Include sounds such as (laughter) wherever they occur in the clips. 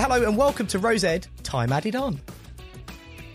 Hello and welcome to Rose Ed. Time added on.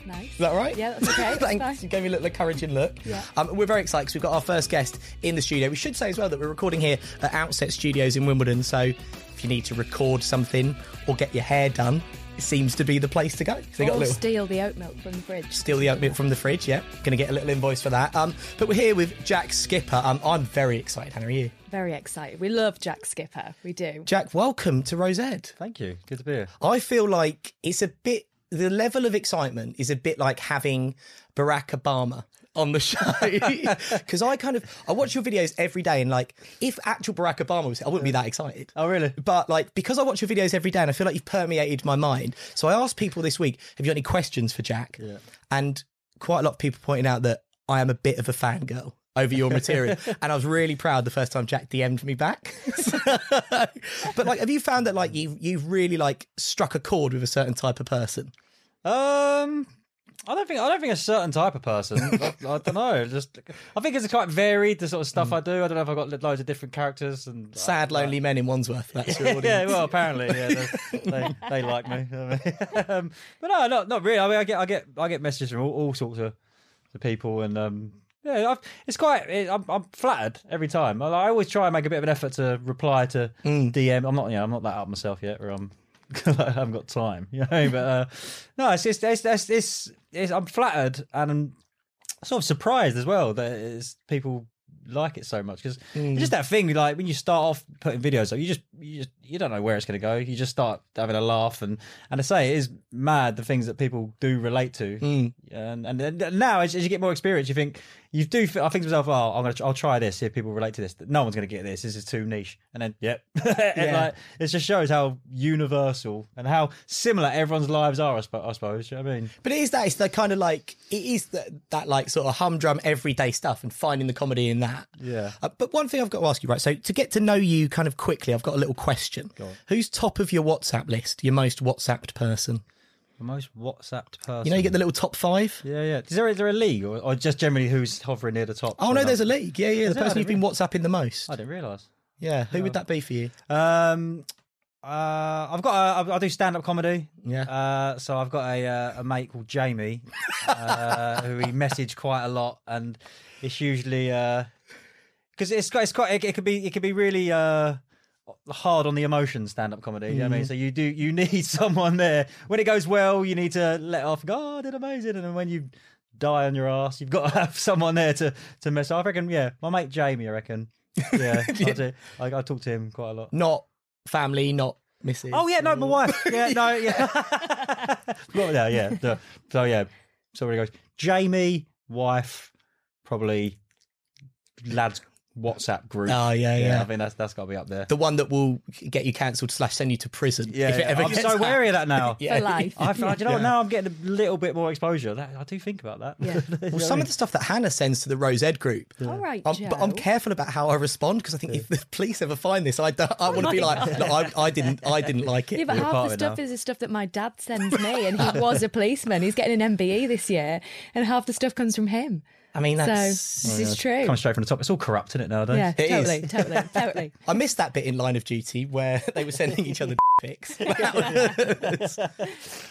Nice. Is that right? Yeah, that's okay. (laughs) Thanks. nice. You gave me a little encouraging look. Yeah. Um, we're very excited because we've got our first guest in the studio. We should say as well that we're recording here at Outset Studios in Wimbledon. So if you need to record something or get your hair done, seems to be the place to go. So they got a little steal the oat milk from the fridge. steal the oatmeal from the fridge. Yeah, going to get a little invoice for that. Um, but we're here with Jack Skipper. Um, I'm very excited. Hannah, are you? Very excited. We love Jack Skipper. We do. Jack, welcome to Rose Ed. Thank you. Good to be here. I feel like it's a bit the level of excitement is a bit like having Barack Obama on the show (laughs) because I kind of I watch your videos every day and like if actual Barack Obama was I wouldn't be that excited. Oh, really? But like because I watch your videos every day and I feel like you've permeated my mind. So I asked people this week, have you got any questions for Jack? Yeah. And quite a lot of people pointing out that I am a bit of a fangirl over your material. (laughs) and I was really proud the first time Jack DM'd me back. (laughs) but like have you found that like you've you've really like struck a chord with a certain type of person? Um, I don't think I don't think a certain type of person. I, I don't know. Just I think it's quite varied the sort of stuff I do. I don't know if I've got loads of different characters and Sad, lonely men in Wandsworth. That's your (laughs) Yeah, audience. Yeah, well, apparently, yeah, they, they, they like me. um, but no, not not really. I mean, I get I get I get messages from all, all sorts of the people, and um, yeah, I've, it's quite. It, I'm, I'm flattered every time. I, I always try and make a bit of an effort to reply to mm. DM. I'm not, you know, I'm not that up myself yet, or I'm. (laughs) I haven't got time, (laughs) you know. But uh, no, it's just it's, it's, it's, it's I'm flattered and I'm sort of surprised as well that it's, people like it so much because mm. it's just that thing like when you start off putting videos up you just you just you don't know where it's going to go you just start having a laugh and and I say it is mad the things that people do relate to mm. and, and and now as, as you get more experience you think you do I think to myself oh I'm gonna I'll try this see if people relate to this no one's going to get this this is too niche and then yep (laughs) Yeah. like it just shows how universal and how similar everyone's lives are I suppose, I suppose you know what I mean But it is that it's the kind of like it is that that like sort of humdrum everyday stuff and finding the comedy in that. Yeah. Uh, but one thing I've got to ask you, right? So to get to know you kind of quickly, I've got a little question. Who's top of your WhatsApp list? Your most WhatsApped person? The most WhatsApped person You know, you get the little top five. Yeah, yeah. Is there is there a league or, or just generally who's hovering near the top? Oh no, there's a league. Yeah, yeah. Is The there? I person you've didn't been WhatsApping the most. I didn't realise. Yeah. Who would that be for you? Um, uh, I've got a, I I do stand up comedy. Yeah. Uh, so I've got a uh, a mate called Jamie, uh, who we message quite a lot, and it's usually because it's got it's quite it, it could be it could be really uh hard on the emotions stand up comedy. You know what I mean? Mm-hmm. So you do you (laughs) need someone there when it goes well. You need to let off. and Go, oh, I did amazing, and then when you die on your ass, you've got to (laughs) have someone there to to mess. Up. I reckon, yeah, my mate Jamie. I reckon. (laughs) Yeah, I, do. I, I talk to him quite a lot. Not family, not Mrs. Oh yeah, no, my wife. Yeah, no, yeah. well, yeah, yeah. So yeah, so where it goes. Jamie, wife, probably lads, WhatsApp group. Oh, yeah, yeah. I think that's that's got to be up there. The one that will get you cancelled slash send you to prison. yeah, if it yeah. ever I'm gets so out. wary of that now. (laughs) Yeah. For life. I feel, do you know what? Yeah. Now I'm getting a little bit more exposure. That, I do think about that. Yeah. (laughs) Well, some of the stuff that Hannah sends to the Rose Ed group. All right, I'm, Joe. but I'm careful about how I respond because I think if the police ever find this, I, don't- I want to be like, no, I, I didn't, I didn't (laughs) like it. Yeah, but You're half the stuff now. is the stuff that my dad sends me, and he was a policeman. He's getting an MBE this year, and half the stuff comes from him. I mean, So that's. this is true. Comes straight from the top. It's all corrupt, isn't it, nowadays? Yeah, It totally, is. totally, (laughs) totally. I missed that bit in Line of Duty where (laughs) they were sending each other (laughs) pics.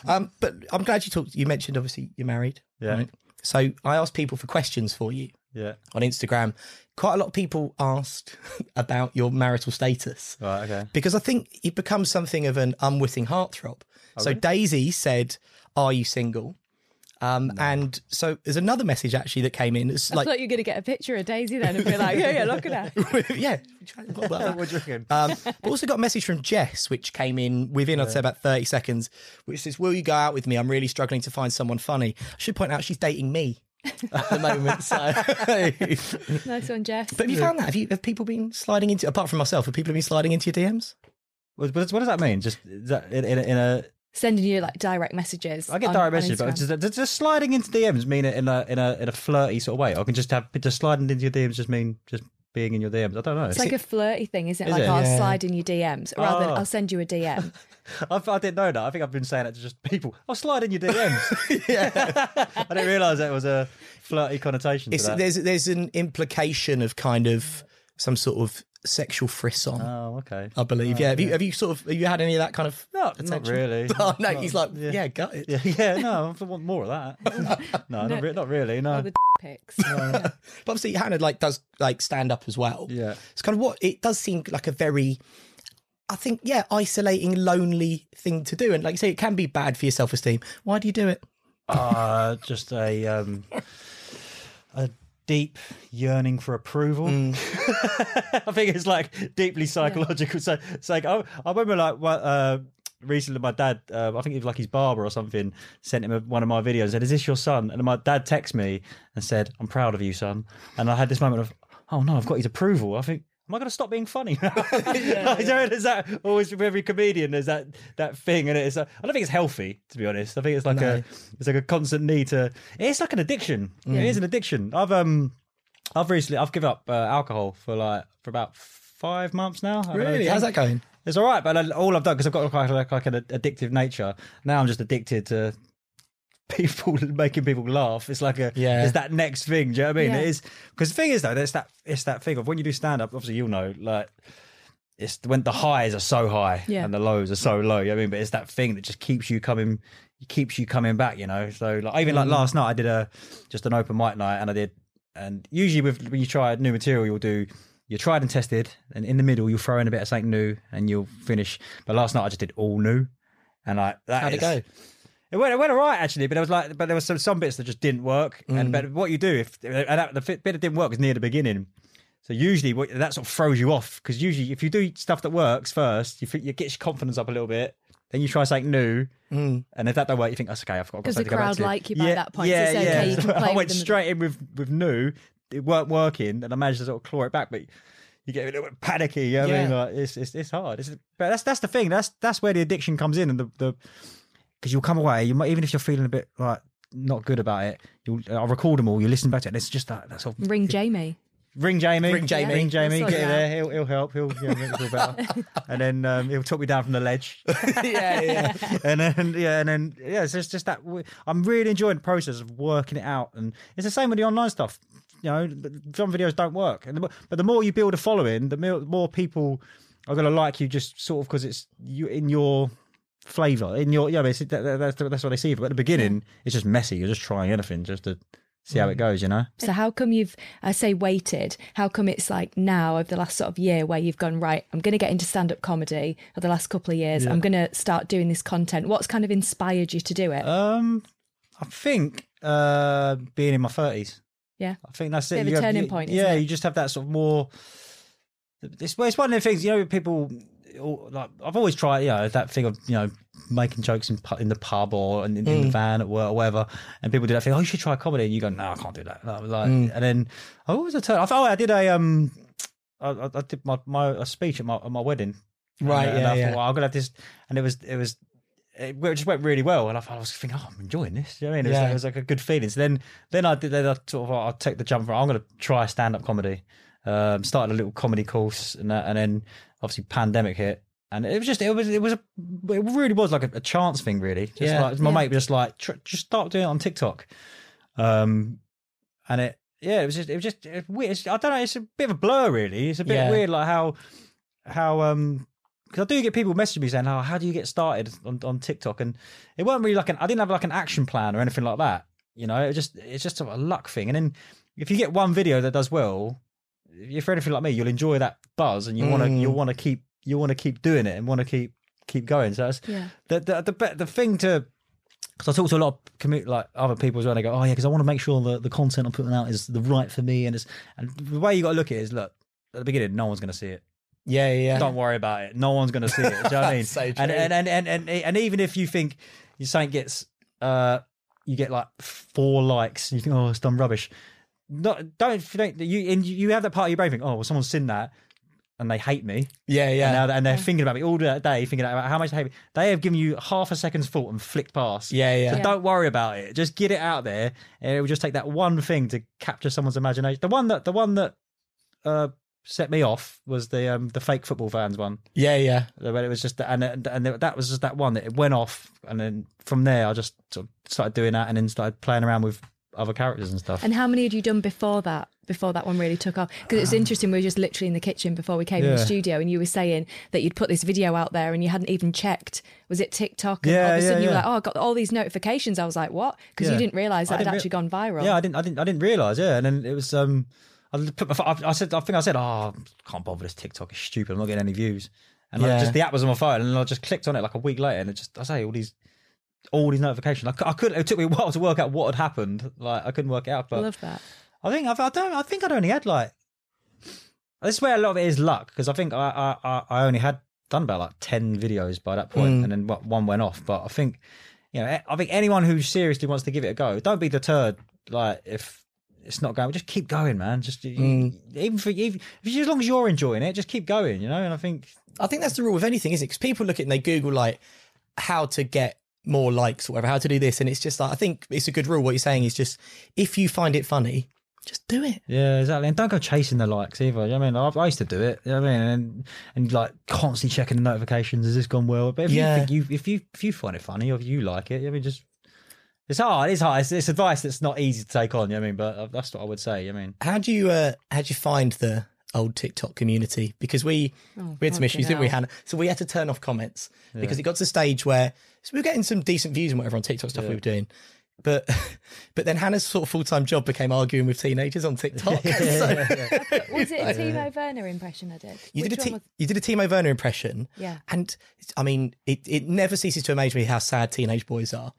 um, but I'm glad you talked. You mentioned obviously you're married. Yeah. So I asked people for questions for you Yeah. on Instagram. Quite a lot of people asked about your marital status. Right. Okay. because I think it becomes something of an unwitting heartthrob. so Daisy said, "Are you single?" Um, And so there's another message actually that came in. It's I like, thought you were going to get a picture of Daisy then and be like, oh, yeah, look at her. (laughs) yeah. What about that? What do you reckon? Um, but also got a message from Jess, which came in within, I'd say, about 30 seconds, which says, Will you go out with me? I'm really struggling to find someone funny. I should point out she's dating me at the moment. So. but (laughs) Nice one, Jess. But have you found that? Have, you, have people been sliding into, apart from myself, have people been sliding into your DMs? What, what does that mean? Just is that in, in, a, in a Sending you like direct messages. I get on- direct messages, but Instagram. just, does just sliding into DMs mean it in a in a in a flirty sort of way? I can just have just sliding into your DMs just mean just being in your DMs. I don't know. It's like a flirty thing, isn't it? Is like, it? I'll Yeah. slide in your DMs rather than Oh. I'll send you a DM. (laughs) I, I didn't know that. I think I've been saying that to just people. I'll slide in your DMs. (laughs) yeah, (laughs) I didn't realise that was a flirty connotation. To It's, that. there's there's an implication of kind of some sort of sexual frisson. Oh, okay. I believe. yeah. Have you have you sort of have you had any of that kind of? No, not really. (laughs) Oh no, Not- he's like, yeah. yeah, got it. Yeah, (laughs) yeah, no, I want more of that. (laughs) no, Not, re- not really. No. All the pics. But obviously, Hannah like does like stand up as well. Yeah. it's kind of what it does seem like a very. I think, yeah, isolating, lonely thing to do, and like you say, it can be bad for your self esteem. Why do you do it? Uh, just a um, a deep yearning for approval. (laughs) I think it's like deeply psychological. So, it's like I, I remember like. Uh, Recently, my dad, uh, I think he was like his barber or something, sent him a, one of my videos. and Said, "Is this your son?" And my dad texted me and said, "I'm proud of you, son." And I had this moment of, "Oh no, I've got his approval." I think, "Am I going to stop being funny?" (laughs) (laughs) Like, there's that always with every comedian. There's that that thing, and it's. uh, I don't think it's healthy, to be honest. I think it's like No. a it's like a constant need to. It's like an addiction. It is an addiction. I've um, I've recently I've given up uh, alcohol for like for about five months now. I haven't had Really? How's that going? It's all right, but I- all I've done because I've got like, like, like an addictive nature. Now I'm just addicted to people (laughs) making people laugh. It's like a Yeah. It's that next thing. Do you know what I mean? Yeah. It is because the thing is though, there's that it's that thing of when you do stand up. Obviously, you'll know like. It's when the highs are so high Yeah. and the lows are so low. You know what I mean, but it's that thing that just keeps you coming, keeps you coming back. You know, so like even like mm. last night, I did a just an open mic night, and I did, and usually with when you try new material, you'll do you're tried and tested, and in the middle you'll throw in a bit of something new, and you'll finish. But last night I just did all new, and like that How'd it is- go? It went, it went all right actually, but there was like, but there was some, some bits that just didn't work. Mm. And but what you do if and that, the bit that didn't work was near the beginning. So usually what, that sort of throws you off because usually if you do stuff that works first, you you get your confidence up a little bit. Then you try something new, Mm. and if that don't work, you think that's okay. I've got I've got 'Cause the something to go back crowd to." like you by that point, Yeah, it's yeah. okay, you can (laughs) play I went them. straight in with with new. It weren't working, and I managed to sort of claw it back, but. You get a little bit panicky, you know what I mean? Yeah. Like it's, it's it's hard. It's, but that's that's the thing. That's that's where the addiction comes in, and the the because you'll come away. You might even if you're feeling a bit like not good about it. You'll I'll record them all. You listen back to it. And it's just that that sort of Ring Jamie. ring Jamie, Ring Jamie. ring Jamie. Get sort in there. He'll he'll help. He'll yeah, make it feel better. (laughs) and then um, he'll talk me down from the ledge. (laughs) yeah, yeah. (laughs) and then yeah, and then yeah, it's just, just that. I'm really enjoying the process of working it out, and it's the same with the online stuff. You know, some videos don't work, and the, but the more you build a following, the more, more people are going to like you, just sort of because it's you in your flavor, in your yeah. Basically, that, that, that's that's what they see. But at the beginning, it's just messy. You're just trying anything just to see how it goes. You know. So how come you've, I say, waited? How come it's like now over the last sort of year where you've gone right? I'm going to get into stand-up comedy. Over the last couple of years, I'm going to start doing this content. What's kind of inspired you to do it? Um, I think uh, being in my thirties. yeah, I think that's it. Bit a have- turning you- point, Yeah, you just have that sort of more. It's, well, it's one of the things you know. People like I've always tried, you know, that thing of you know making jokes in in the pub or in, in Mm. the van at work or whatever, and people do that thing. Oh, you should try comedy, and you go, no, I can't do that. And like, Mm. and then oh, what was the turn? I thought, oh, I did a um. I, I, I did my my a speech at my at my wedding. Right, And, yeah, I yeah. thought, well, I'm gonna have this, and it was it was. It just went really well, and I, thought, I was thinking, "Oh, I'm enjoying this." You know what I mean, it was, Yeah. like, it was like a good feeling. So then, then I did. Then I sort of, I'll take the jump. For, I'm going to try stand up comedy. Um, started a little comedy course, and that, and then obviously pandemic hit, and it was just, it was, it was a, it really was like a, a chance thing, really. Just Yeah. like my Yeah. mate was just like, "Tr- just start doing it on TikTok, um, and it, yeah, it was just, it was just it was weird. It's, I don't know, it's a bit of a blur, really. It's a bit Yeah. weird, like how, how, um. Because I do get people messaging me saying, "Oh, how do you get started on, on TikTok?" And it wasn't really like an. I didn't have like an action plan or anything like that. You know, it just it's just a luck thing. And then if you get one video that does well, if you're anything like me, you'll enjoy that buzz, and you want to Mm. you want to keep you want to keep doing it and want to keep keep going. So that's Yeah. the the the, the thing to because I talk to a lot of commu- like other people as well. And they go, "Oh yeah," because I want to make sure that the content I'm putting out is the right for me, and it's and the way you got to look at it is look at the beginning, no one's going to see it. Yeah, yeah. yeah. Don't worry about it. No one's going to see it. Do you know what I mean? (laughs) So and, true. and, and and and and even if you think you something gets uh you get like four likes and you think oh it's done rubbish. Not don't think that you and you have that part of your brain think oh well someone's seen that and they hate me Yeah, and, yeah. now, and they're thinking about me all day thinking about how much they hate me. They have given you half a second's thought and flicked past. Yeah, yeah. So Yeah. don't worry about it. Just get it out there, and it will just take that one thing to capture someone's imagination. The one that the one that uh, set me off was the um, the fake football fans one. Yeah, yeah. When it was just and and and that was just that one that it went off, and then from there I just sort of started doing that, and then started playing around with other characters and stuff. And how many had you done before that? Before that one really took off? Because it it's interesting. We were just literally in the kitchen before we came in the studio, and you were saying that you'd put this video out there and you hadn't even checked. Was it TikTok? And Yeah, all of a yeah, sudden you were like, "Oh, I got all these notifications." I was like, "What?" Because you didn't realize I that had didn't rea- actually gone viral. Yeah, I didn't, I didn't, I didn't realize. Yeah, and then it was. um I put my, I I said, I think I said, oh, I can't bother this TikTok. It's stupid. I'm not getting any views. And I Yeah. just the app was on my phone, and I just clicked on it like a week later, and it just I say all these. All these notifications. I, I couldn't. It took me a while to work out what had happened. Like I couldn't work it out. I But love that. I think I've, I don't. I think I'd only had like. This is where a lot of it is luck because I think I, I I- I only had done about like ten videos by that point, mm. and then what- one went off. But I think you know I think anyone who seriously wants to give it a go, don't be deterred. Like if it's not going, just keep going, man. Just you, mm. even for even if you, as long as you're enjoying it, just keep going. You know, and I think I think that's the rule with anything, isn't it? Because people look at it and they Google like how to get more likes or whatever, how to do this, and it's just like I think it's a good rule. What you're saying is just if you find it funny, just do it. Yeah, exactly. And don't go chasing the likes either. You know I mean, I, I used to do it. You know I mean, and and like constantly checking the notifications. Has this gone well? But if Yeah. you think you if you if you find it funny or if you like it, I mean, just it's hard. It's hard. It's, it's advice that's not easy to take on. You know what I mean, but uh, that's what I would say. I mean, How do you uh, how do you find the old TikTok community? Because we oh, we had some issues, didn't we, hell. Hannah? So we had to turn off comments because it got to the stage where so we were getting some decent views and whatever on TikTok stuff we were doing. But (laughs) but then Hannah's sort of full time job became arguing with teenagers on TikTok. (laughs) So- (laughs) Was it a Timo Werner impression I did? You Which did a was- you did a Timo Werner impression, Yeah. and I mean, it, it never ceases to amaze me how sad teenage boys are.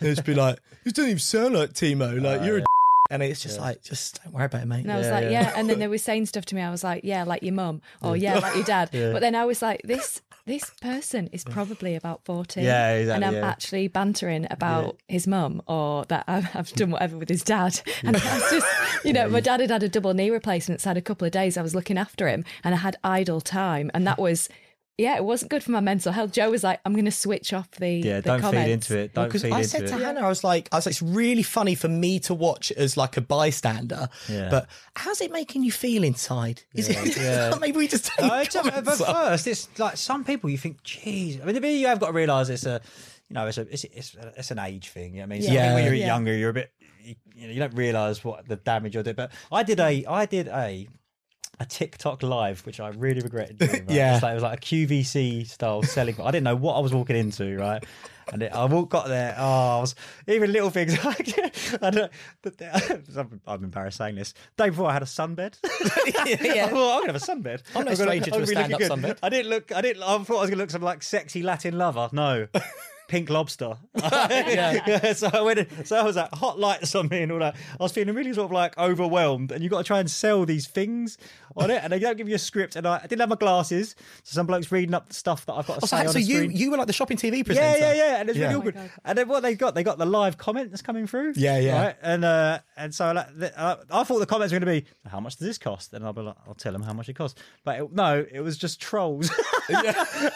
They just be like, "You doesn't even sound like Timo. Like you're a," and it's just like, just don't worry about it, mate. And I was Yeah, like, yeah. yeah. And then they were saying stuff to me. I was like, yeah, like your mum, or yeah, like your dad. (laughs) But then I was like, this this person is probably about 14. Yeah, exactly, And I'm yeah. actually bantering about his mum or that I've, I've done whatever with his dad. (laughs) And I was just, you know, my dad had had a double knee replacement. So I had a couple of days I was looking after him and I had idle time. And that was, yeah, it wasn't good for my mental health. Joe was like, I'm going to switch off the, yeah, the don't comments. feed into it. Don't Because feed I into said it. to Hannah, I was like, I was like, it's really funny for me to watch as like a bystander, Yeah. but how's it making you feel inside? Is it? Yeah. (laughs) maybe we just take No, it's just, comments but first, it's like some people you think, geez. I mean, the you have got to realise it's a, you know, it's a, it's, it's, it's an age thing. You know what I mean, so I Yeah. when you're Yeah. younger, you're a bit, you, you know, you don't realise what the damage you're doing. But I did a, I did a. A TikTok live, which I really regretted (laughs) doing. Right? Yeah. Like, it was like a QVC style selling. I didn't know what I was walking into, right? And it, I walked, got there. Oh, I was even little things. (laughs) I don't, (laughs) I'm, I'm embarrassed saying this. Day before, I had a sunbed. Yeah. I thought, I'm gonna have a sunbed. I'm no gonna- stranger to a be looking stand-up good. sunbed. I didn't look. I didn't. I thought I was gonna look some like sexy Latin lover. No. Pink lobster. (laughs) (laughs) yeah. So I went. So I was like hot lights on me and all that. I was feeling really sort of like overwhelmed. And you got to try and sell these things on it, and they don't give you a script. And I, I didn't have my glasses, so some blokes reading up the stuff that I've got to Oh, say so, on so the you you were like the shopping TV Yeah, presenter. yeah, yeah, and it's Yeah. really Oh. And then what they got, they got the live comment that's coming through. Yeah, yeah. Right? And uh, and so like, the, uh, I thought the comments were going to be, "How much does this cost?" And I'll be like, "I'll tell them how much it costs." But it, no, it was just trolls (laughs) Ab-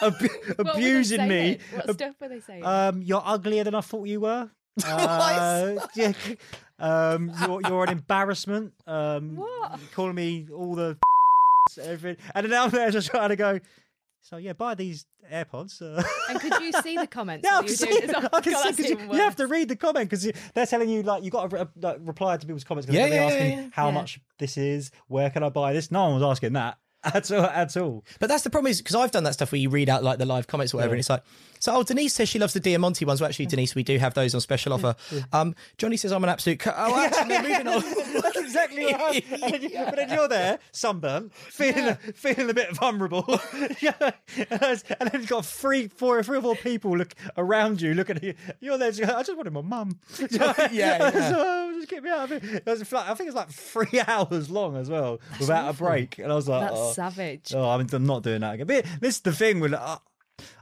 What were they abusing me. saying? What stuff were they saying? Um, you're uglier than I thought you were. (laughs) Uh, yeah, (laughs) um, you're, you're an embarrassment. Um, What? Calling me all the (laughs) everything, and then I'm there just trying to go. So yeah, buy these AirPods. Uh, and could you see the comments? yeah, I you can were see doing it. this? I can God, see that's 'cause you, even you have to read the comment because they're telling you like you got to like, reply to people's comments because Yeah, they're yeah, asking yeah, yeah. how Yeah. much this is, where can I buy this. No one was asking that (laughs) at all. At all. But that's the problem is because I've done that stuff where you read out like the live comments or whatever, and it's like, so oh Denise says she loves the Diamante ones. Well, actually, Denise, we do have those on special offer. Um, Johnny says I'm an absolute. Co- oh, actually, (laughs) moving on. (laughs) That's exactly (laughs) what and then you, But then you're there, sunburnt, feeling feeling a bit vulnerable, (laughs) Yeah. and then you've got three, four, three or four people look around you, looking at you. You're there. Just, I just wanted my mum. (laughs) yeah, yeah. So, just get me out of it. Like, I think it's like three hours long as well, without a break. And I was like, That's oh, savage. Oh, I'm, I'm not doing that again. But this is the thing with uh,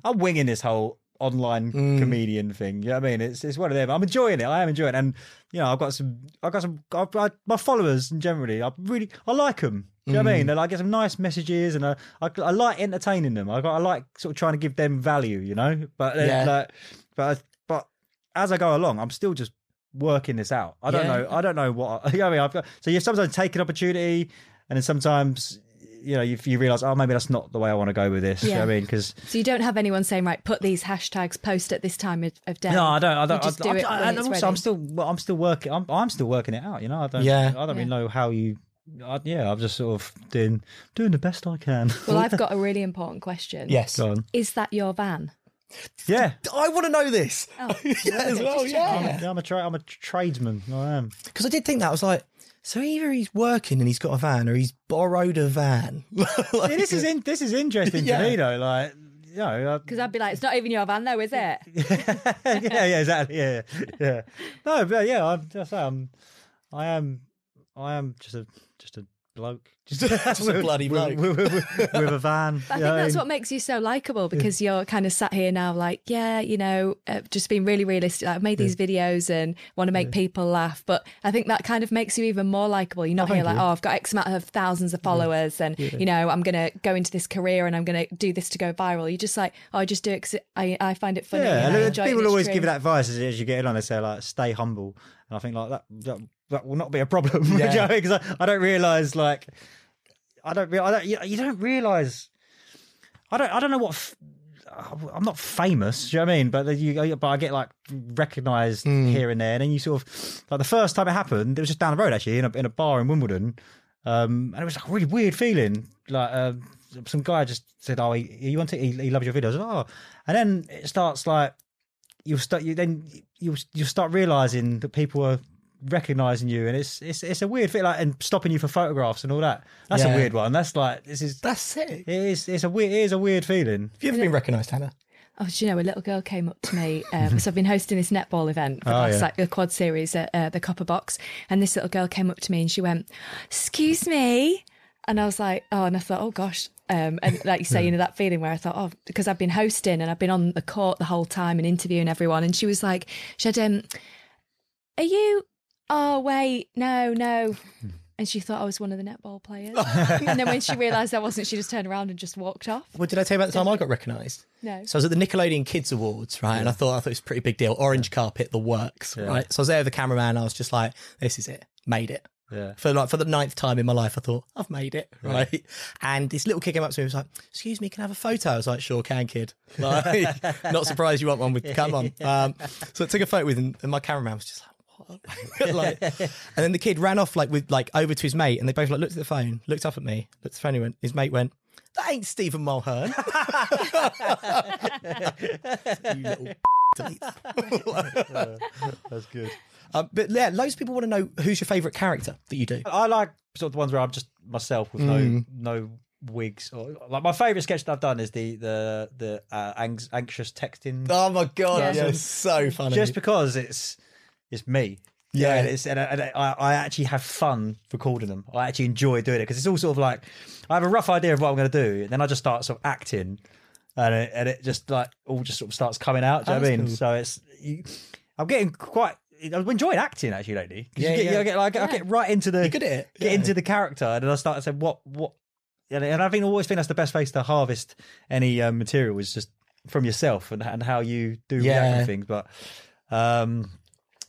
I'm winging this whole online Mm. comedian thing. You know what I mean? It's it's one of them. I'm enjoying it. I am enjoying it, and you know, I've got some. I've got some. I've, I, my followers and generally, I really I like them. Do you know what I Mm. mean? They like get some nice messages, and I, I I like entertaining them. I got I like sort of trying to give them value. You know, but Yeah. like, but but as I go along, I'm still just working this out. I don't Yeah. know. I don't know what. (laughs) You know what I mean? I've got so you sometimes take an opportunity, and then sometimes. You know, you, you realize, oh, maybe that's not the way I want to go with this. You know what I mean? Because So you don't have anyone saying, right, put these hashtags, post at this time of, of day. No, I don't. I don't. You just I, do it I, when and it's also, I'm still. I'm still working. I'm. I'm still working it out. You know. I don't. Yeah. I don't really know how you. I, yeah. I'm just sort of doing doing the best I can. Well, I've (laughs) got a really important question. Yes, Go on. Is that your van? Yeah. I want to know this. Oh, (laughs) yeah, as well. I'm, Yeah, yeah, I'm a. Tra- I'm a tradesman. I am. because I did think that I was like, so either he's working and he's got a van, or he's borrowed a van. (laughs) Like- Yeah, this is in, this is interesting Yeah. to me though. Like. You know, Because I'd be like, it's not even your van, though, is it? (laughs) Yeah, yeah, exactly, yeah, yeah. No, but yeah, I'm just, um, I am, I am just a, just a bloke, (laughs) just, Just a bloody bloke. with, with- with- with a van. I think that's what makes you so likable because you're kind of sat here now, like, yeah, you know, uh, just being really realistic. Like, I've made these videos and want to make people laugh, but I think that kind of makes you even more likable. You're not here like, oh, I've got X amount of thousands of followers, and you know, I'm going to go into this career and I'm going to do this to go viral. You're just like, oh, I just do it because I, I find it funny. Yeah, and I and enjoy people it's always true. give you that advice as, as you get on. They say like, stay humble, and I think like that that, that will not be a problem. (laughs) Because Yeah. I, I don't realize like, I don't, I don't, you, you don't realize. I don't, I don't know what. F- I'm not famous, do you know what I mean? But you, but I get like recognised here and there. And then you sort of like the first time it happened, it was just down the road actually in a in a bar in Wimbledon, um, and it was like a really weird feeling. Like uh, some guy just said, "Oh, he, he wants it. He, he loves your videos." Oh, and then it starts like you'll start you then you'll you'll start realizing that people are recognizing you and it's it's it's a weird thing like and stopping you for photographs and all that that's Yeah. a weird one that's like this is That's sick. it is it's a weird it is a weird feeling Have you ever been recognised, Hannah? Oh, do you know, a little girl came up to me. Um, (laughs) so I've been hosting this netball event for the Oh, last, yeah. like the quad series at uh, the Copper Box, and this little girl came up to me and she went, "Excuse me," and I was like, "Oh," and I thought, "Oh gosh." Um, and like you say, you know that feeling where I thought, oh, because I've been hosting and I've been on the court the whole time and interviewing everyone, and she was like, she had, um, "Are you? Oh wait, no, no." And she thought I was one of the netball players. (laughs) and then when she realised I wasn't, she just turned around and just walked off. What did I tell you about the time I got recognised? No. So I was at the Nickelodeon Kids Awards, right? And I thought I thought it was a pretty big deal. Orange carpet, the works, right? So I was there with the cameraman. I was just like, "This is it, made it." Yeah. For like for the ninth time in my life, I thought I've made it, right? And this little kid came up to me and was like, "Excuse me, can I have a photo?" I was like, "Sure, can, kid." (laughs) Like, (laughs) not surprised you want one with. Come on. Um, so I took a photo with him, and my cameraman was just like. What? (laughs) like, and then the kid ran off like with like over to his mate, and they both like looked at the phone, looked up at me, looked at the phone, and went. His mate went, "That ain't Stephen Mulhern." (laughs) (laughs) you little delete that. that's good Um, but yeah, loads of people want to know who's your favourite character that you do. I like sort of the ones where I'm just myself with no no wigs or like my favorite sketch that I've done is the the the uh, anx- anxious texting Oh my god, Yeah. yeah, it's so funny. just because it's it's me. Yeah. and, it's, and, I, and I, I actually have fun recording them. I actually enjoy doing it because it's all sort of like I have a rough idea of what I'm going to do, and then I just start sort of acting, and it, and it just like all just sort of starts coming out. Do you know what I mean? cool. So it's you, I'm getting quite I'm enjoying acting actually lately. Yeah, you get, yeah. you get like I get right into the good at it. get Yeah. into the character, and then I start to say what what, and and I think I always think that's the best place to harvest any um, material is just from yourself and and how you do Yeah. react to things. But um,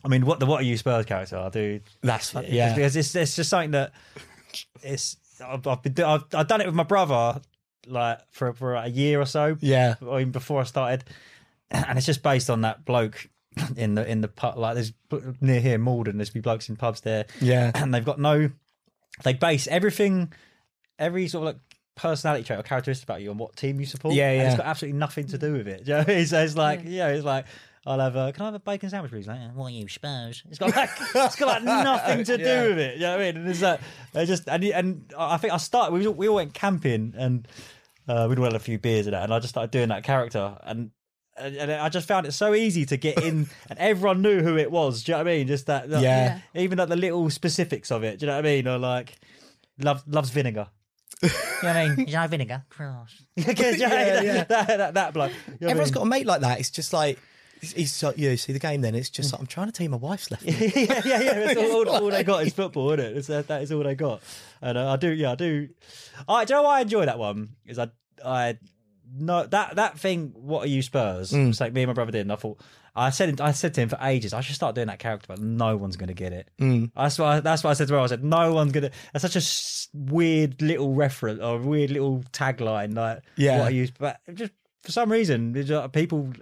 I mean, what the what are you Spurs character? I do That's fun. it's Yeah. because it's, it's just something that it's I've, I've been do- I've, I've done it with my brother like for for a year or so Yeah. or even before I started, and it's just based on that bloke in the in the pub. Like there's near here, Malden. There's be blokes in pubs there, Yeah. and they've got no. They base everything, every sort of like personality trait or characteristic about you on what team you support. Yeah, and it's yeah. got absolutely nothing to do with it. (laughs) Do you know what I mean? So it's like, yeah, it's like. I'll have a. Can I have a bacon sandwich, please? Like, what are you, Spurs? It's got (laughs) like, it's got like nothing to do Yeah. with it. You know what I mean? And it's like, they just and and I think I started. We all, we all went camping and uh, we'd all had a few beers and that, and I just started doing that character, and and, and I just found it so easy to get in, (laughs) and everyone knew who it was. Do you know what I mean? Just that, that- Yeah. even like the little specifics of it. Do you know what I mean? Or like, love loves vinegar. (laughs) you know what I mean? You know vinegar? Cross. yeah, yeah. That, that, that bloke. You know what I mean? got a mate like that. It's just like, he's, like, yeah, see the game then? It's just like, I'm trying to tell you my wife's left (laughs) yeah, yeah, yeah. That's all, all, all they got is football, isn't it? It's, uh, that is all they got. And uh, I do, yeah, I do. I do you know why I enjoy that one? Is I, I no that that thing. What are you Spurs? It's like me and my brother did, and I thought. I said I said to him for ages. I should start doing that character, but no one's going to get it. That's why. That's why I said to her. I said no one's going to. That's such a weird little reference or weird little tagline. Like, Yeah. what are you? But just for some reason, it's just- people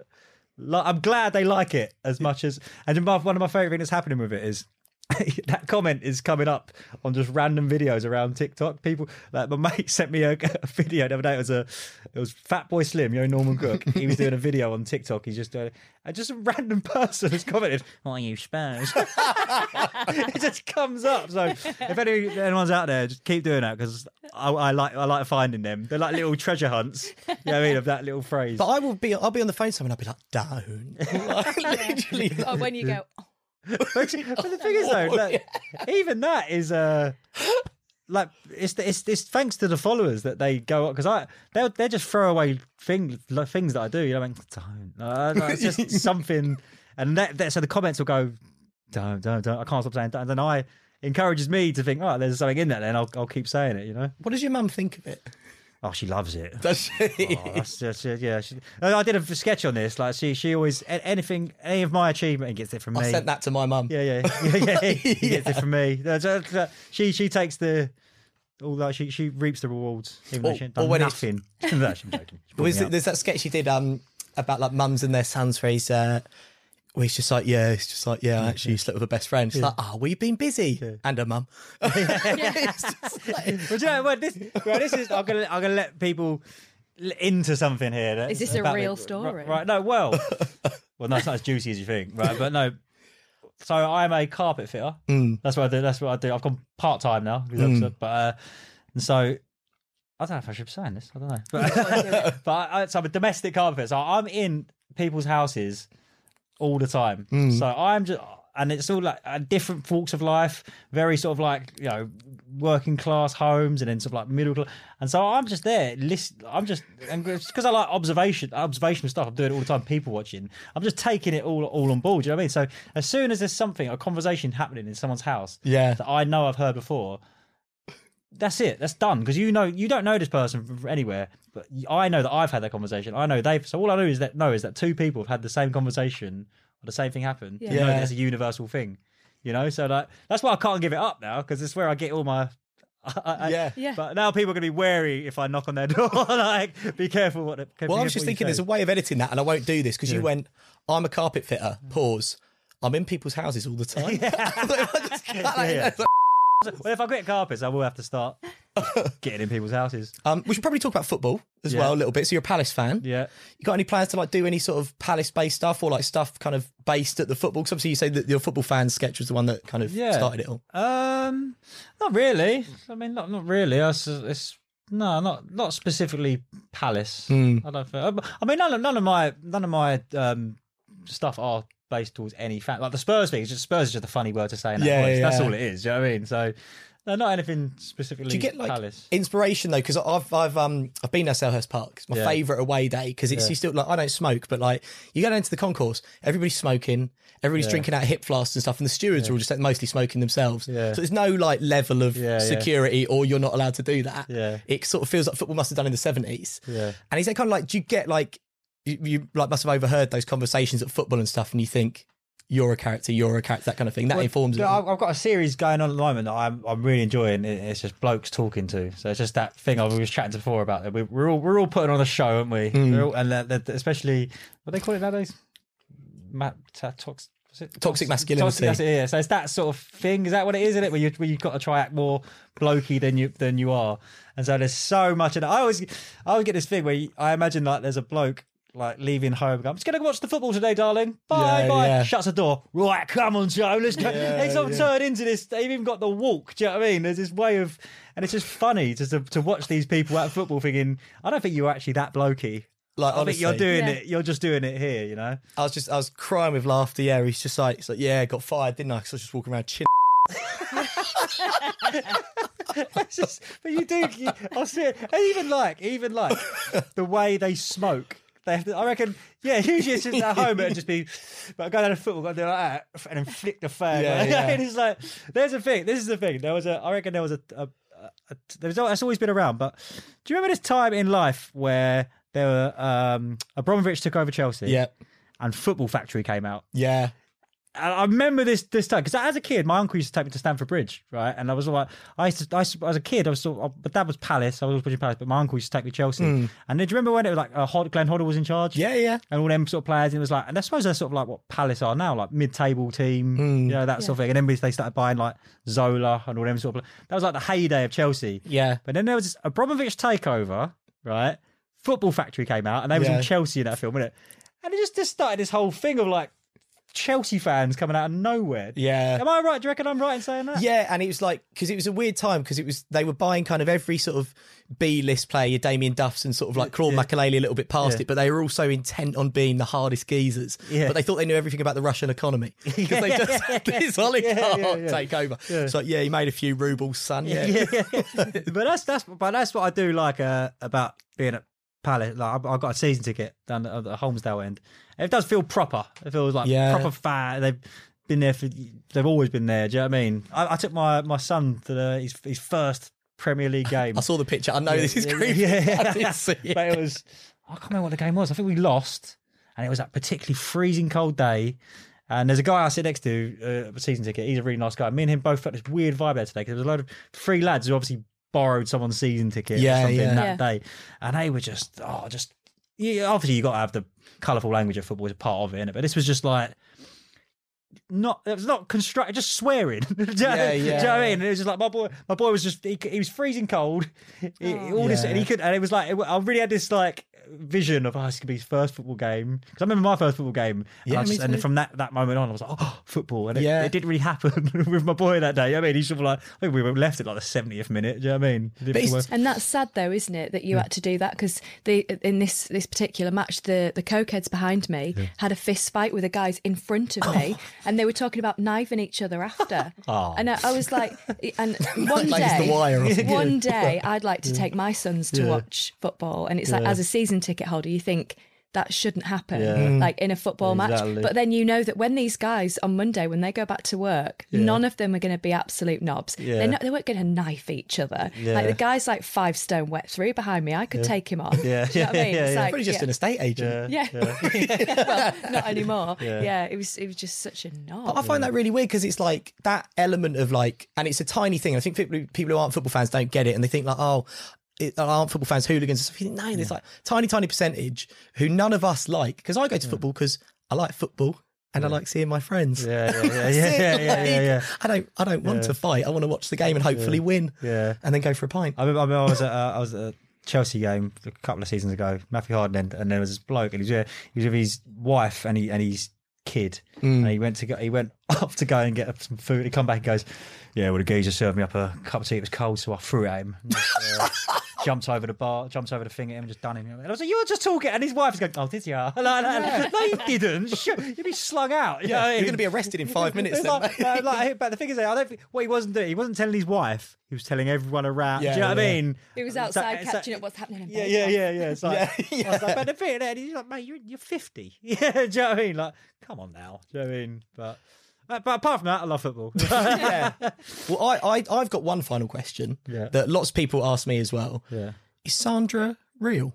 I'm glad they like it as much as. And one of my favorite things that's happening with it is (laughs) that comment is coming up on just random videos around TikTok. People like my mate (laughs) sent me a, a video the other day. It was a it was Fatboy Slim, you know Norman Cook. (laughs) He was doing a video on TikTok. He's just doing, and just a random person has commented, "What are you Spurs?" it just comes up. So if any, anyone's out there, just keep doing that because I, I like I like finding them. They're like little treasure hunts. You know what I mean of that little phrase. But I will be, I'll be on the phone to someone. I'll be like, don't. Like, literally. Or when you go, oh, (laughs) but, (laughs) the thing is though, like, even that is uh like it's it's it's thanks to the followers that they go up because I they they just throw away things like, things that I do. You know, I mean, don't. Uh, it's just (laughs) something, and that, that so the comments will go, don't don't don't. I can't stop saying, don't. and then I encourages me to think, oh, there's something in that. Then I'll I'll keep saying it. You know, What does your mum think of it? Oh, she loves it. Does she? Oh, that's, that's, yeah, she, I did a sketch on this. Like she, she always anything, any of my achievement, gets it from me. I sent that to my mum. Yeah, yeah, (laughs) yeah, yeah. He (laughs) gets it from me. That- She she takes the all that. She she reaps the rewards, even though she ain't done when it's- nothing. (laughs) no, I'm joking. She Was it, there's that sketch you did um about like mums and their sons where he's uh where he's just like, yeah, it's just like, yeah, I actually slept with a best friend. It's like, oh, we've been busy. And a mum. (laughs) (laughs) (laughs) It's just like- But you know what? This, well, this is. I'm gonna I'm gonna let people l- into something here. that- Is this a about real me. story? Right, right. No. Well. well, no, it's not as juicy as you think. Right. But no. So I'm a carpet fitter. Mm. That's what I do. That's what I do. I've gone part time now. because But uh, and so I don't know if I should be saying this. I don't know. But, but I, I- so I'm a domestic carpet fitter. So I'm in people's houses all the time. So I'm just, and it's all like uh, different walks of life, very sort of like you know working class homes, and then sort of like middle class. And so I'm just there, list. I'm just because I like observation, observational stuff. I'm doing it all the time, people watching. I'm just taking it all all on board. Do you know what I mean? So as soon as there's something, a conversation happening in someone's house, Yeah. that I know I've heard before. That's it. That's done because you know you don't know this person from anywhere, but I know that I've had that conversation. I know they've. So all I know is that know is that two people have had the same conversation or the same thing happen. Yeah. You know that's a universal thing. You know, so like that's why I can't give it up now because it's where I get all my. (laughs) I, I- Yeah. Yeah. But now people are going to be wary if I knock on their (laughs) door. (laughs) like, be careful what. Careful Well, I was just thinking say. there's a way of editing that, and I won't do this because you went, I'm a carpet fitter, mm. pause. I'm in people's houses all the time. I just cut that in Yeah, there. Well, if I quit carpets, I will have to start (laughs) getting in people's houses. Um, we should probably talk about football as Yeah. well a little bit. So you're a Palace fan. Yeah. You got any plans to like do any sort of Palace based stuff or like stuff kind of based at the football? Because obviously you say that your football fan sketch was the one that kind of Yeah. started it all. Um, not really. I mean, not not really. It's, it's no, not not specifically Palace. Hmm. I don't. Think, I mean, none of none of my none of my um stuff are based towards any fan. Like the Spurs thing, just Spurs is just a funny word to say in that Yeah, voice. That's all it is. You know what I mean? So. No, not anything specifically. Do you get like Palace. inspiration though? Because I've I've um I've been at Selhurst Park. It's my Yeah. favourite away day because it's Yeah. you still like I don't smoke, but like you go down to the concourse, everybody's smoking, everybody's Yeah. drinking out hip flasks and stuff, and the stewards are all just like, mostly smoking themselves. Yeah. So there's no like level of Yeah, yeah. security, or you're not allowed to do that. Yeah. It sort of feels like football must have done in the seventies. Yeah. And he's like kind of like, do you get like you, you like must have overheard those conversations at football and stuff, and you think you're a character, you're a character, that kind of thing. That informs Yeah, it. I've got a series going on at the moment that I'm I'm really enjoying. It's just blokes talking to. So it's just that thing I was chatting to before about. that we- We're all we're all putting on a show, aren't we? Hmm. We're all, and that- that- especially what they call it nowadays. Ma- ta- tox- was? Toxic masculinity. Toxic, that's it, yeah. So it's that sort of thing. Is that what it is? Isn't it? Where you where you've got to try act more blokey than you than you are. And so there's so much in it. I always I always get this thing where you, I imagine like there's a bloke. Like leaving home, going, I'm just gonna watch the football today, darling. Bye, Yeah, bye. yeah. Shuts the door. Right, come on, Joe. Let's go. Yeah, it's all yeah. turned into this. They've even got the walk. Do you know what I mean? There's this way of, and it's just funny just to, to watch these people at football thinking, I don't think you're actually that blokey. like I think you're doing Yeah. it. You're just doing it here. You know. I was just, I was crying with laughter. Yeah, he's just like, he's like, yeah, got fired, didn't I? Because I was just walking around chin. (laughs) Just- but you do. You, I see it. And even like, even like the way they smoke. They have to, I reckon, yeah, (laughs) usually it's just at home, it'd just be, but I go down to football, go do like that, and then flick the fag. Yeah, (laughs) yeah. and it's like, there's a thing, this is the thing. There was a, I reckon there was a, a, a, a there's, that's always been around, but do you remember this time in life where there were, um, Abramovich took over Chelsea? Yeah, And Football Factory came out. yeah, I remember this this time because as a kid, my uncle used to take me to Stamford Bridge, right? And I was like, I used to, I used to, as a kid, I was sort of, my dad was Palace, I was always pushing Palace, but my uncle used to take me to Chelsea. And then do you remember when it was like uh, Hod- Glenn Hoddle was in charge? Yeah, yeah. And all them sort of players, and it was like, and I suppose they're sort of like what Palace are now, like mid-table team, you know, that sort of thing. And then they started buying like Zola and all them sort of. That was like the heyday of Chelsea. Yeah. But then there was this Abramovich takeover, right? Football Factory came out, and they was Yeah. in Chelsea in that film, wasn't it? And it just, just started this whole thing of like Chelsea fans coming out of nowhere. Yeah. Am I right? Do you reckon I'm right in saying that? Yeah, and it was like because it was a weird time because it was they were buying kind of every sort of B list player, your Damien Duffs and sort of like Claude Makelele a little bit past Yeah. it, but they were also intent on being the hardest geezers. Yeah. But they thought they knew everything about the Russian economy (laughs) because they just had this (laughs) oligarch Yeah, yeah, yeah. take over. So yeah, he made a few rubles, son. Yeah, yeah, yeah. (laughs) but that's that's but that's what I do like uh, about being at Palace. Like I, I got a season ticket down at the Holmesdale end. It does feel proper. It feels like Yeah. proper fan. They've been there for. They've always been there. Do you know what I mean? I, I took my my son to the, his his first Premier League (laughs) game. I saw the picture. I know this is Yeah, creepy. yeah, yeah. (laughs) I didn't (laughs) see it. But it was I can't remember what the game was. I think we lost, and it was that particularly freezing cold day. And there's a guy I sit next to, uh, a season ticket. He's a really nice guy. Me and him both felt this weird vibe there today because there was a load of three lads who obviously borrowed someone's season ticket Yeah, or something yeah. that Yeah. day, and they were just oh, just yeah. Obviously, you got to have the colourful language of football as part of it, innit? but this was just like. Not it was not constructed, just swearing. do, you know, Yeah, do you know what I mean? It was just like my boy. My boy was just he, he was freezing cold. He- all this, and he could, and it was like I really had this like vision of oh, this could be his first football game because I remember my first football game. And, Yeah, I just, and from that that moment on, I was like, oh, football, and it, Yeah. it didn't really happen (laughs) with my boy that day. I mean, he's sort of like I think we were left at like the seventieth minute. Do you know what I mean? It didn't But it's- work. And that's sad though, isn't it, that you Hmm. had to do that because the in this this particular match, the the cokeheads behind me had a fist fight with the guys in front of me, (laughs) and they were talking about knifing each other after. (laughs) Oh. And I, I was like, and (laughs) one day, The Wire or something. one day, (laughs) I'd like to take my sons to watch football, and it's like as a season ticket holder, you think. That shouldn't happen, Yeah. Mm. like in a football Exactly. match. But then you know that when these guys on Monday, when they go back to work, none of them are going to be absolute knobs. Yeah. They're not, they weren't going to knife each other. Yeah. Like the guy's like five stone wet through behind me. I could take him on. (laughs) Yeah. You know what I mean? Yeah, It's yeah. like, Probably just yeah. an estate agent. Yeah. Yeah. (laughs) well, not anymore. (laughs) Yeah. Yeah. it was it was just such a knob. I find that really weird because it's like that element of like, and it's a tiny thing. I think people, people who aren't football fans don't get it, and they think like, oh, it, aren't football fans hooligans? and stuff. You think, no, there's like tiny, tiny percentage who none of us like. Because I go to football because I like football and I like seeing my friends. Yeah, yeah, (laughs) yeah, yeah, yeah, yeah, like, yeah, yeah. I don't, I don't want Yeah. to fight. I want to watch the game and hopefully win. Yeah. and then go for a pint. I remember, I, remember I was at uh, I was at a Chelsea game a couple of seasons ago. Matthew Harding and, there was this bloke and he was, uh, he was with his wife and he and his kid and he went to go he went (laughs) off to go and get some food. He come back and goes, "Yeah, well the geezer served me up a cup of tea. It was cold, so I threw it at him." And, uh, (laughs) jumps over the bar, jumps over the thing at him, and just done him. And I was like, "You were just talking," and his wife's going, "Oh, did you? (laughs) Like, like, no, you didn't. Shut- You'd be slung out. You yeah, you're going to be arrested in five (laughs) minutes. Then, like, like, uh, like, but the thing is, I don't think what he wasn't doing. He wasn't telling his wife. He was telling everyone around. Yeah, Do you know what I mean? He was outside so- catching up what's happening Yeah, yeah, yeah, yeah. It's like, Yeah, I was like, but the thing, and he's like, mate, you're you're fifty. (laughs) Yeah, do you know what I mean? Like, come on now. Do you know what I mean? But. But apart from that, I love football. (laughs) yeah. (laughs) Well, I, I, I've got one final question Yeah. that lots of people ask me as well. yeah. Is Sandra real?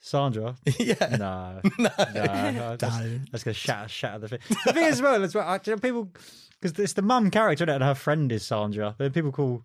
Sandra. (laughs) yeah. No, no, no. That's, Don't. that's gonna shatter, shatter the thing. The thing as well, as well, actually, people because it's the mum character, isn't it? and her friend is Sandra. But people call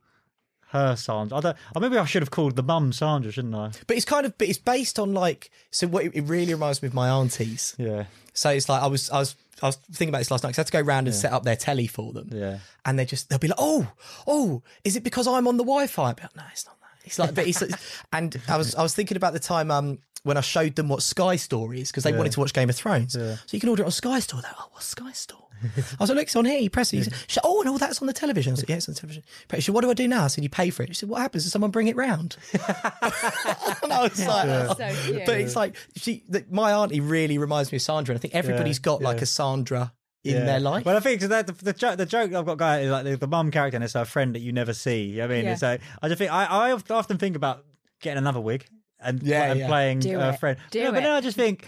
her Sandra. I don't. Or maybe I should have called the mum Sandra, shouldn't I? But it's kind of, but it's based on like, so what it, it really reminds me of my aunties. Yeah, So it's like I was, I was, I was thinking about this last night because I had to go round and set up their telly for them. yeah. and they just they'll be like, "Oh, oh, is it because I'm on the Wi-Fi?" I'll like, no, it's not that. It's like, but it's, (laughs) and I was I was thinking about the time um when I showed them what Sky Store is because they wanted to watch Game of Thrones. So you can order it on Sky Store. They're like, "Oh, what's Sky Store?" I was like, "Look, it's on here. You press it." He said, "Sh- "Oh, and all that's on the television." I said, "Yeah, it's on the television." She said, "What do I do now?" I said, "You pay for it." She said, "What happens? Does someone bring it round?" (laughs) and I was like, Yeah. oh. So cute. "But it's like she, the, my auntie really reminds me of Sandra, and I think everybody's got like yeah. a Sandra in Yeah. their life." Well, I think 'cause that, the, the joke, the joke I've got going is like the, the mum character and it's her friend that you never see. You know what I mean, Yeah. so I just think I, I often think about getting another wig and, Yeah, and yeah. playing a it. friend. Do Yeah, but it. then I just think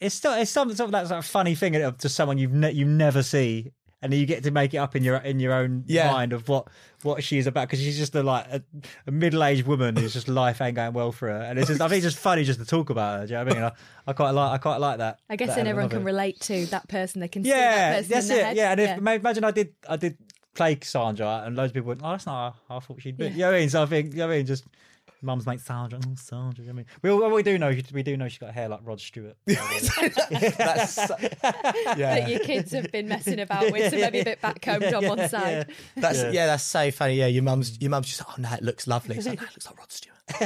it's still it's something, something that's like a funny thing of to someone you've ne- you never see. And you get to make it up in your in your own Yeah. mind of what what she is about because she's just a like a, a middle aged woman who's just life ain't going well for her and it's just I think it's just funny just to talk about her. Do you know what I mean? I, I quite like I quite like that. I guess that then everyone can it. relate to that person. They can see that Yeah, person that's in it. head. Yeah, and if ma- imagine I did, I did play Cassandra and loads of people went, "Oh, that's not how I thought she'd be." Yeah. You know what I mean? So I think, you know what I mean, just mum's mate Sandra, oh, Sandra. You know what I mean, we all, we do know, we do know she's got hair like Rod Stewart. (laughs) That's (laughs) that your kids have been messing about with, so maybe a bit backcombed on (laughs) one side. That's yeah. that's so funny. Yeah, your mum's your mum's just like, oh no, it looks lovely. It's like, no, it looks like Rod Stewart. (laughs)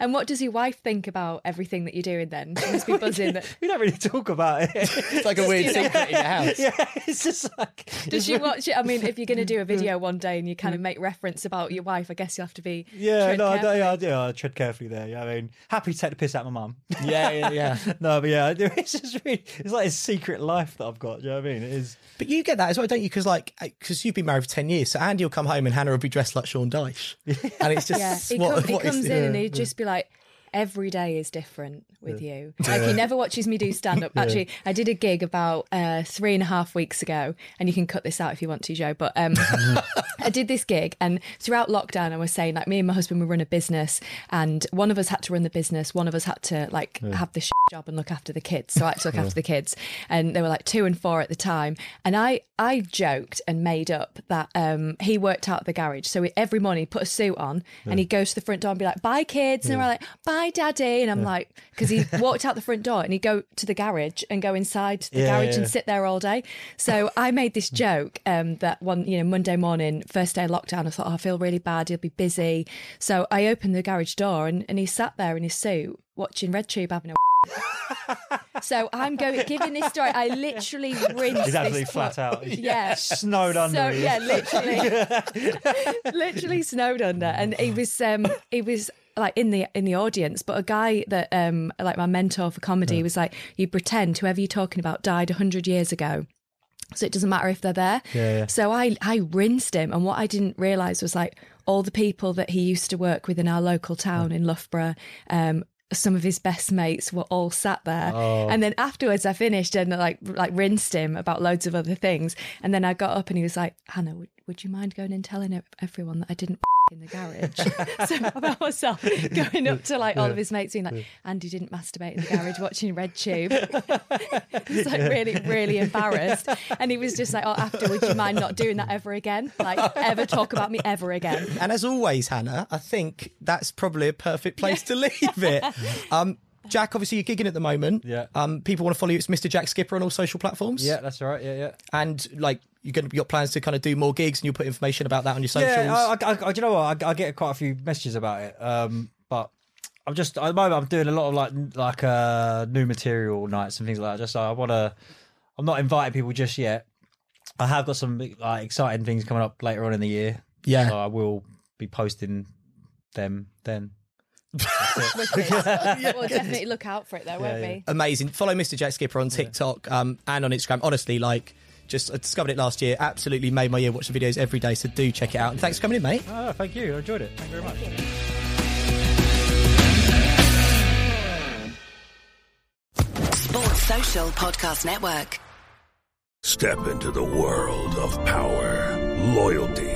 And what does your wife think about everything that you're doing then? She must be (laughs) buzzing. That, we don't really talk about it. It's like a weird secret in your (laughs) house. yeah, it's just like does she watch it? I mean, if you're going to do a video one day and you kind of make reference about your wife, I guess you'll have to be. Yeah, tread no, I, don't- yeah, I do. I tread carefully there. Yeah, I mean, happy to take the piss out of my mum. Yeah, yeah, yeah. no, but yeah, it's just really, it's like a secret life that I've got. Do you know what I mean? It is. But you get that as well, don't you? Because like, because you've been married for ten years, so Andy will come home and Hannah will be dressed like Sean Dyche, (laughs) and it's just Yeah, he, what, come, he what is comes the- in and he'd just be like, every day is different with you. (laughs) Like he never watches me do stand up. (laughs) Actually, I did a gig about uh, three and a half weeks ago, and you can cut this out if you want to, Joe. But um, (laughs) I did this gig, and throughout lockdown, I was saying like me and my husband we run a business, and one of us had to run the business, one of us had to like have the job and look after the kids. So I had to look after the kids, and they were like two and four at the time. And I I joked and made up that um, he worked out the garage. So every morning he put a suit on and he'd go to the front door and be like, "Bye, kids," and were like, "Bye, daddy," and I'm like, because he (laughs) walked out the front door and he'd go to the garage and go inside the Yeah, garage yeah. and sit there all day. So I made this joke um, that one you know Monday morning, first day of lockdown, I thought oh, I feel really bad. He'll be busy. So I opened the garage door and, and he sat there in his suit watching RedTube having a (laughs) so I'm going giving this story. I literally (laughs) rinsed He's absolutely flat out. Yeah, Snowed under. So yeah, literally, literally snowed under, and he was um he was like in the in the audience, but a guy that um like my mentor for comedy was like, you pretend whoever you're talking about died hundred years ago. So it doesn't matter if they're there. Yeah, yeah. So I I rinsed him, and what I didn't realise was like all the people that he used to work with in our local town in Loughborough. Um, some of his best mates were all sat there, Oh. and then afterwards I finished and like like rinsed him about loads of other things, and then I got up and he was like, "Hannah, would, would you mind going and telling everyone that I didn't (laughs) in the garage?" (laughs) so about myself going up to like all of his mates being like, "Andy didn't masturbate in the garage watching RedTube." (laughs) He's like really, really embarrassed. And he was just like, Oh, after, would you mind not doing that ever again? Like, ever talk about me ever again? And as always, Hannah, I think that's probably a perfect place to leave it. Um, Jack, obviously you're gigging at the moment. Yeah. Um, people want to follow you. It's Mr. Jack Skipper on all social platforms. Yeah, that's right. Yeah, yeah. And like you're gonna you got plans to kind of do more gigs, and you'll put information about that on your socials. Yeah, I, I, I, do you know what? I, I get quite a few messages about it. Um, but I'm just at the moment I'm doing a lot of like like uh new material nights and things like that. Just I want to. I'm not inviting people just yet. I have got some like exciting things coming up later on in the year. Yeah. so I will be posting them then. Wicked. (laughs) (laughs) We'll definitely look out for it though, won't yeah. we? Amazing. Follow Mr. Jack Skipper on TikTok um, and on Instagram. Honestly, like, just I discovered it last year. Absolutely made my year. Watch the videos every day. So do check it out. And thanks for coming in, mate. Oh, thank you. I enjoyed it. Thank you very much. Sports Social Podcast Network. Step into the world of power, loyalty,